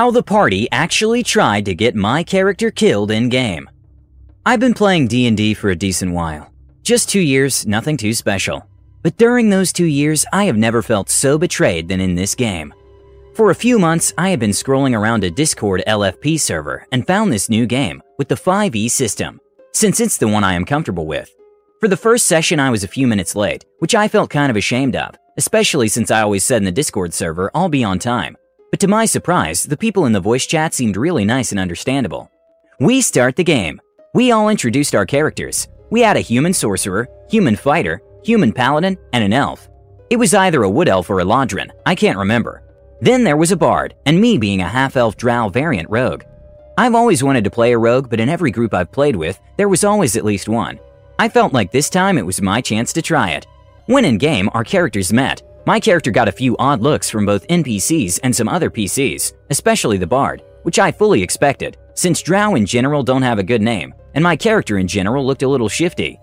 How the party actually tried to get my character killed in-game. I've been playing D&D for a decent while. Just two years, nothing too special. But during those two years, I have never felt so betrayed than in this game. For a few months, I have been scrolling around a Discord LFP server and found this new game with the 5e system, since it's the one I am comfortable with. For the first session, I was a few minutes late, which I felt kind of ashamed of, especially since I always said in the Discord server I'll be on time. But to my surprise, the people in the voice chat seemed really nice and understandable. We start the game. We all introduced our characters. We had a human sorcerer, human fighter, human paladin, and an elf. It was either a wood elf or a Eladrin, I can't remember. Then there was a bard, and me being a half-elf drow variant rogue. I've always wanted to play a rogue, but in every group I've played with, there was always at least one. I felt like this time it was my chance to try it. When in game, our characters met. My character got a few odd looks from both NPCs and some other PCs, especially the bard, which I fully expected, since drow in general don't have a good name, and my character in general looked a little shifty.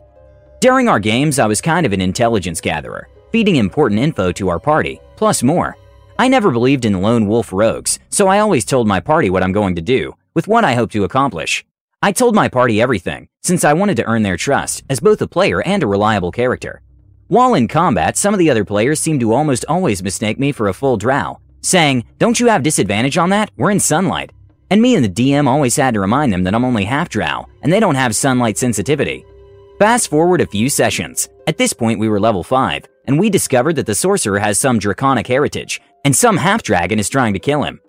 During our games, I was kind of an intelligence gatherer, feeding important info to our party, plus more. I never believed in lone wolf rogues, so I always told my party what I'm going to do, with what I hope to accomplish. I told my party everything, since I wanted to earn their trust as both a player and a reliable character. While in combat, some of the other players seem to almost always mistake me for a full drow, saying, Don't you have disadvantage on that? We're in sunlight. And me and the DM always had to remind them that I'm only half drow, and they don't have sunlight sensitivity. Fast forward a few sessions. At this point, we were level 5, and we discovered that the sorcerer has some draconic heritage, and some half dragon is trying to kill him.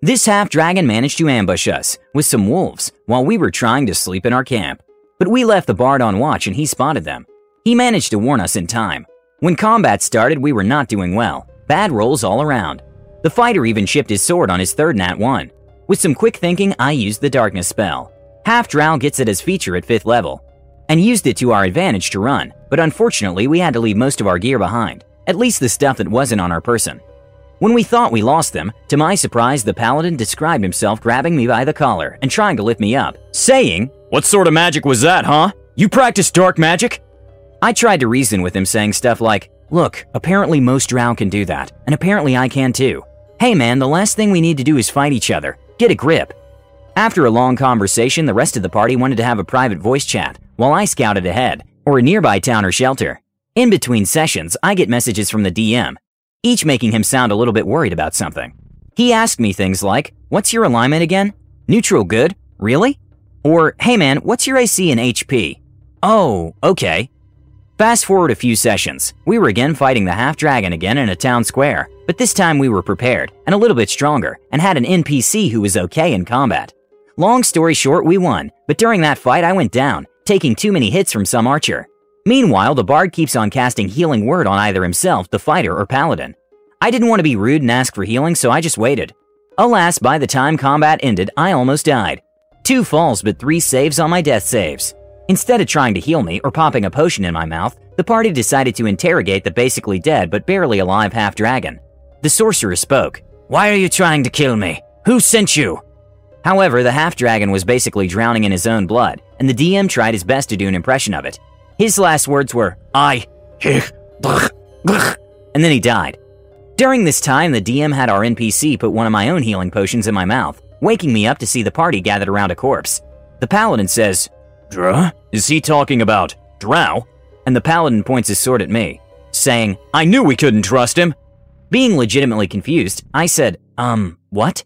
This half dragon managed to ambush us with some wolves while we were trying to sleep in our camp. But we left the bard on watch and he spotted them. He managed to warn us in time. When combat started, we were not doing well. Bad rolls all around. The fighter even chipped his sword on his third nat 1. With some quick thinking, I used the darkness spell. Half Drow gets it as feature at 5th level, and used it to our advantage to run, but unfortunately we had to leave most of our gear behind, at least the stuff that wasn't on our person. When we thought we lost them, to my surprise, the paladin described himself grabbing me by the collar and trying to lift me up, saying, What sort of magic was that, huh? You practice dark magic? I tried to reason with him, saying stuff like, Look, apparently most drow can do that, and apparently I can too. Hey man, the last thing we need to do is fight each other. Get a grip. After a long conversation, the rest of the party wanted to have a private voice chat, while I scouted ahead, or a nearby town or shelter. In between sessions, I get messages from the DM, each making him sound a little bit worried about something. He asked me things like, What's your alignment again? Neutral good? Really? Or, Hey man, what's your AC and HP? Oh, okay. Fast forward a few sessions. We were again fighting the half dragon again in a town square, but this time we were prepared and a little bit stronger and had an NPC who was okay in combat. Long story short, we won, but during that fight I went down, taking too many hits from some archer. Meanwhile, the bard keeps on casting healing word on either himself, the fighter, or paladin. I didn't want to be rude and ask for healing, so I just waited. Alas, by the time combat ended, I almost died. Two falls, but three saves on my death saves. Instead of trying to heal me or popping a potion in my mouth, the party decided to interrogate the basically dead but barely alive half dragon. The sorcerer spoke. Why are you trying to kill me? Who sent you? However, the half dragon was basically drowning in his own blood, and the DM tried his best to do an impression of it. His last words were, I, and then he died. During this time, the DM had our NPC put one of my own healing potions in my mouth, waking me up to see the party gathered around a corpse. The paladin says, Druh? Is he talking about drow? And the paladin points his sword at me, saying, I knew we couldn't trust him. Being legitimately confused, I said, Um, what?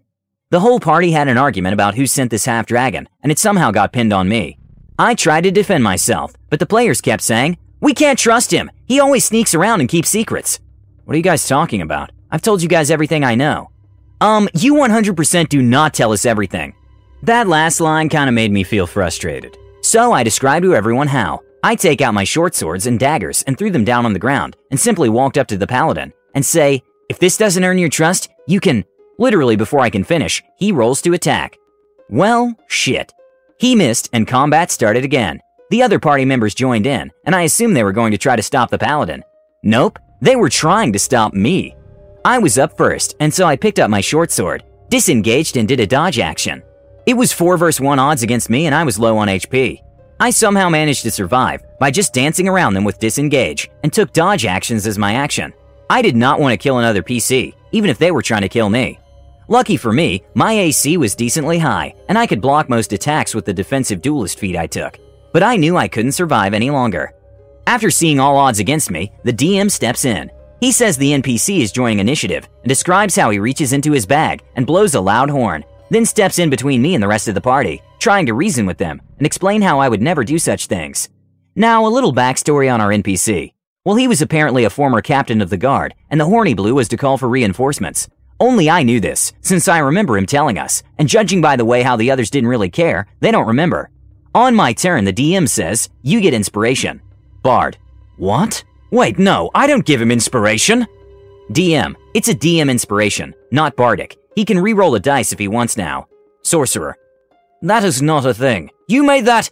The whole party had an argument about who sent this half dragon, and it somehow got pinned on me. I tried to defend myself, but the players kept saying, We can't trust him. He always sneaks around and keeps secrets. What are you guys talking about? I've told you guys everything I know. Um, you 100% do not tell us everything. That last line kinda made me feel frustrated. So I described to everyone how. I take out my short swords and daggers and threw them down on the ground and simply walked up to the paladin and say, If this doesn't earn your trust, you can. Literally, before I can finish, he rolls to attack. Well, shit. He missed, and combat started again. The other party members joined in, and I assumed they were going to try to stop the paladin. Nope, they were trying to stop me. I was up first, and so I picked up my short sword, disengaged, and did a dodge action. It was 4 vs 1 odds against me, and I was low on HP. I somehow managed to survive by just dancing around them with disengage, and took dodge actions as my action. I did not want to kill another PC, even if they were trying to kill me. Lucky for me, my AC was decently high, and I could block most attacks with the defensive duelist feat I took. But I knew I couldn't survive any longer. After seeing all odds against me, the DM steps in. He says the NPC is joining initiative and describes how he reaches into his bag and blows a loud horn, then steps in between me and the rest of the party, trying to reason with them and explain how I would never do such things. Now, a little backstory on our NPC. Well, he was apparently a former captain of the guard, and the Horny Blue was to call for reinforcements. Only I knew this, since I remember him telling us, and judging by the way how the others didn't really care, they don't remember. On my turn, the DM says, You get inspiration. Bard. What? Wait, no, I don't give him inspiration. DM. It's a DM inspiration, not bardic. He can re-roll a dice if he wants now. Sorcerer. That is not a thing. You made that.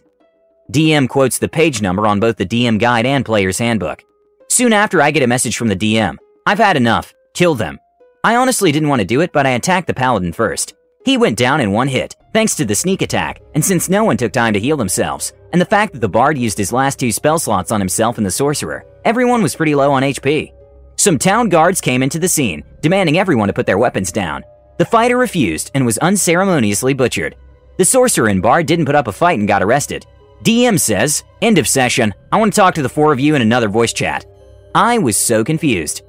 DM quotes the page number on both the DM guide and player's handbook. Soon after, I get a message from the DM. I've had enough. Kill them. I honestly didn't want to do it, but I attacked the paladin first. He went down in one hit, thanks to the sneak attack, and since no one took time to heal themselves, and the fact that the bard used his last two spell slots on himself and the sorcerer, everyone was pretty low on HP. Some town guards came into the scene, demanding everyone to put their weapons down. The fighter refused and was unceremoniously butchered. The sorcerer in bar didn't put up a fight and got arrested. DM says, End of session. I want to talk to the four of you in another voice chat. I was so confused.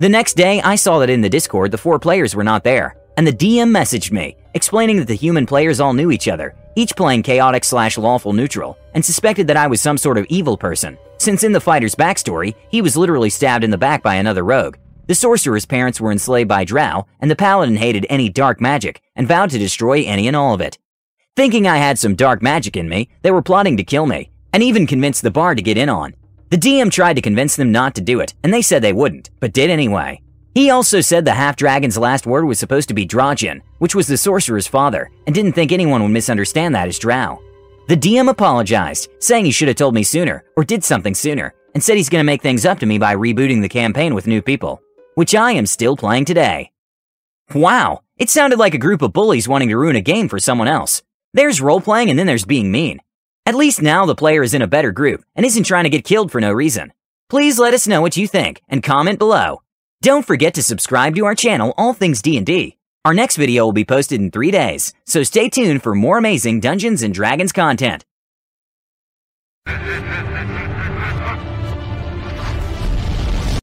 The next day, I saw that in the Discord the four players were not there, and the DM messaged me, explaining that the human players all knew each other, each playing chaotic slash lawful neutral, and suspected that I was some sort of evil person, since in the fighter's backstory, he was literally stabbed in the back by another rogue. The sorcerer's parents were enslaved by Drow, and the paladin hated any dark magic and vowed to destroy any and all of it. Thinking I had some dark magic in me, they were plotting to kill me, and even convinced the bard to get in on. The DM tried to convince them not to do it, and they said they wouldn't, but did anyway. He also said the half dragon's last word was supposed to be Drajin, which was the sorcerer's father, and didn't think anyone would misunderstand that as Drow. The DM apologized, saying he should have told me sooner, or did something sooner, and said he's going to make things up to me by rebooting the campaign with new people, which I am still playing today. Wow, it sounded like a group of bullies wanting to ruin a game for someone else. There's role playing and then there's being mean. At least now the player is in a better group and isn't trying to get killed for no reason. Please let us know what you think and comment below. Don't forget to subscribe to our channel All Things D&D. Our next video will be posted in 3 days, so stay tuned for more amazing Dungeons & Dragons content.